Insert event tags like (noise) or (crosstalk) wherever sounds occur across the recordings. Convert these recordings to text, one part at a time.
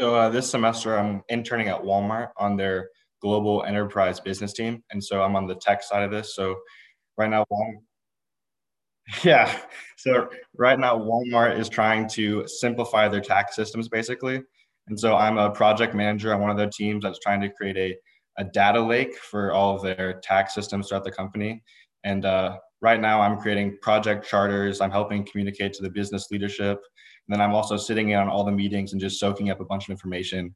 So uh, this semester, I'm interning at Walmart on their global enterprise business team, and so I'm on the tech side of this. So right now, Walmart, (laughs) yeah. So right now, Walmart is trying to simplify their tax systems, basically. And so I'm a project manager on one of their teams that's trying to create a, a data lake for all of their tax systems throughout the company. And uh, right now, I'm creating project charters. I'm helping communicate to the business leadership and then I'm also sitting in on all the meetings and just soaking up a bunch of information.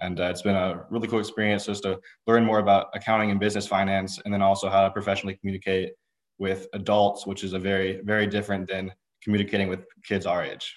And uh, it's been a really cool experience just to learn more about accounting and business finance, and then also how to professionally communicate with adults, which is a very, very different than communicating with kids our age.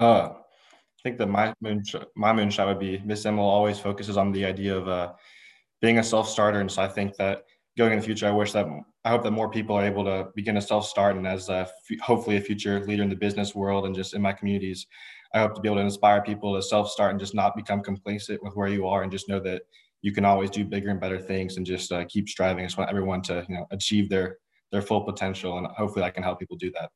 Uh, I think that my moonshot, my would be Miss Emil always focuses on the idea of uh, being a self-starter, and so I think that going in the future, I wish that I hope that more people are able to begin to self-start, and as a, hopefully a future leader in the business world and just in my communities, I hope to be able to inspire people to self-start and just not become complacent with where you are, and just know that you can always do bigger and better things, and just uh, keep striving. I just want everyone to you know achieve their their full potential, and hopefully I can help people do that.